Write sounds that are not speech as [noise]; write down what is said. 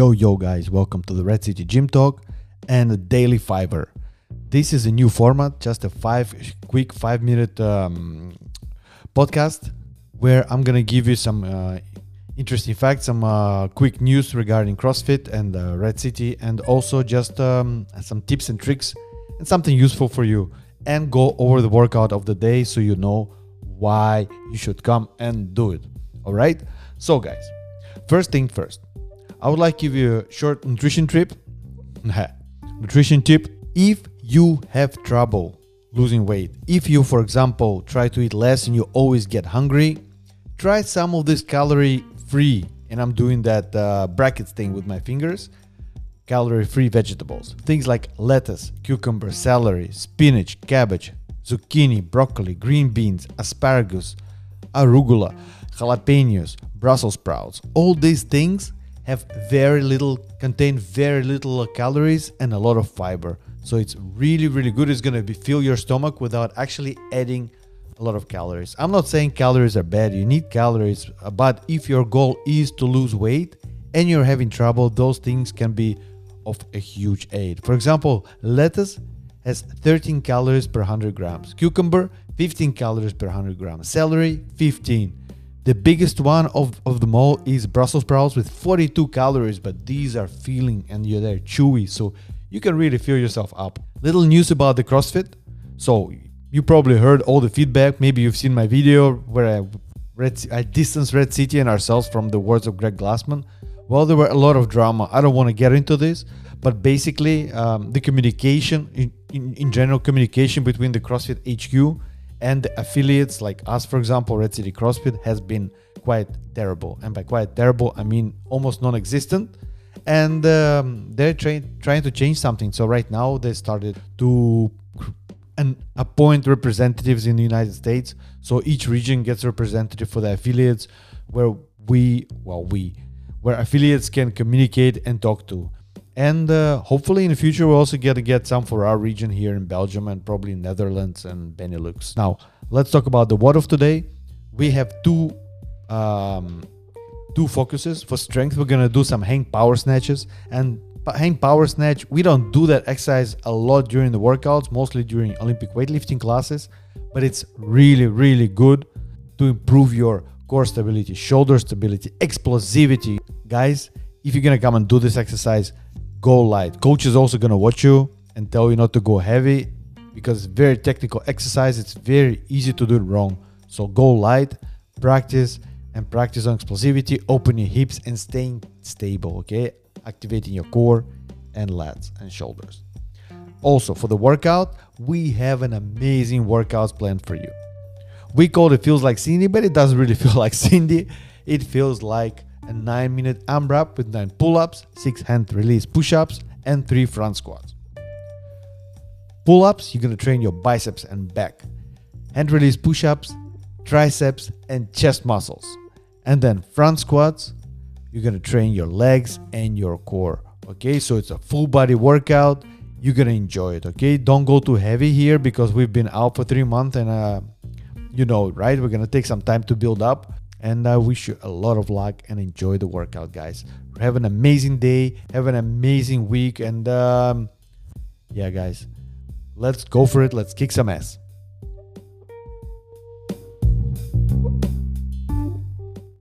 Yo, yo, guys, welcome to the Red City Gym Talk and the Daily Fiber. This is a new format, just a five quick five minute um, podcast where I'm gonna give you some uh, interesting facts, some uh, quick news regarding CrossFit and uh, Red City, and also just um, some tips and tricks and something useful for you. And go over the workout of the day so you know why you should come and do it. All right. So, guys, first thing first I would like to give you a short nutrition tip. nutrition tip. If you have trouble losing weight, if you, for example, try to eat less and you always get hungry, try some of this calorie free. And I'm doing that uh, brackets thing with my fingers. Calorie free vegetables. Things like lettuce, cucumber, celery, spinach, cabbage, zucchini, broccoli, green beans, asparagus, arugula, jalapenos, Brussels sprouts. All these things have very little contain very little calories and a lot of fiber. So it's really really good. It's going to fill your stomach without actually adding a lot of calories. I'm not saying calories are bad. You need calories uh, but if your goal is to lose weight and you're having trouble those things can be of a huge aid. For example lettuce has 13 calories per 100 grams. Cucumber 15 calories per 100 grams. Celery 15 the biggest one of, of them all is Brussels sprouts with 42 calories, but these are filling and they're chewy, so you can really fill yourself up. Little news about the CrossFit. So you probably heard all the feedback. Maybe you've seen my video where I read, I distanced Red City and ourselves from the words of Greg Glassman. Well, there were a lot of drama. I don't want to get into this, but basically, um, the communication in, in, in general, communication between the CrossFit HQ and affiliates like us, for example, Red City CrossFit has been quite terrible. And by quite terrible, I mean almost non existent. And um, they're try- trying to change something. So right now, they started to and appoint representatives in the United States. So each region gets representative for the affiliates, where we, well, we, where affiliates can communicate and talk to and uh, hopefully in the future we're also going to get some for our region here in belgium and probably netherlands and benelux. Now let's talk about the WOD of today. We have two um, two focuses. For strength we're going to do some hang power snatches. And hang power snatch we don't do that exercise a lot during the workouts mostly during olympic weightlifting classes. But it's really really good to improve your core stability shoulder stability explosivity. Guys if you're to come and do this exercise go light. Coach is also to watch you and tell you not to go heavy because it's very technical exercise. It's very easy to do it wrong. So go light, practice, and practice on explosivity, open your hips and staying stable, okay? Activating your core and lats and shoulders. Also, for the workout, we have an amazing workouts planned for you. We call it feels like Cindy, but it doesn't really [laughs] feel like Cindy. It feels like a 9 minute arm AMRAP with 9 pull ups, 6 hand release push ups, and 3 front squats. Pull ups, you're gonna train your biceps and back. Hand release push ups, triceps, and chest muscles. And then front squats, you're gonna train your legs and your core. Okay, so it's a full body workout. You're gonna enjoy it. Okay, don't go too heavy here because we've been out for three months and uh, you know, right? We're gonna take some time to build up. And I wish you a lot of luck and enjoy the workout, guys. Have an amazing day. Have an amazing week. And um, yeah, guys, let's go for it. Let's kick some ass.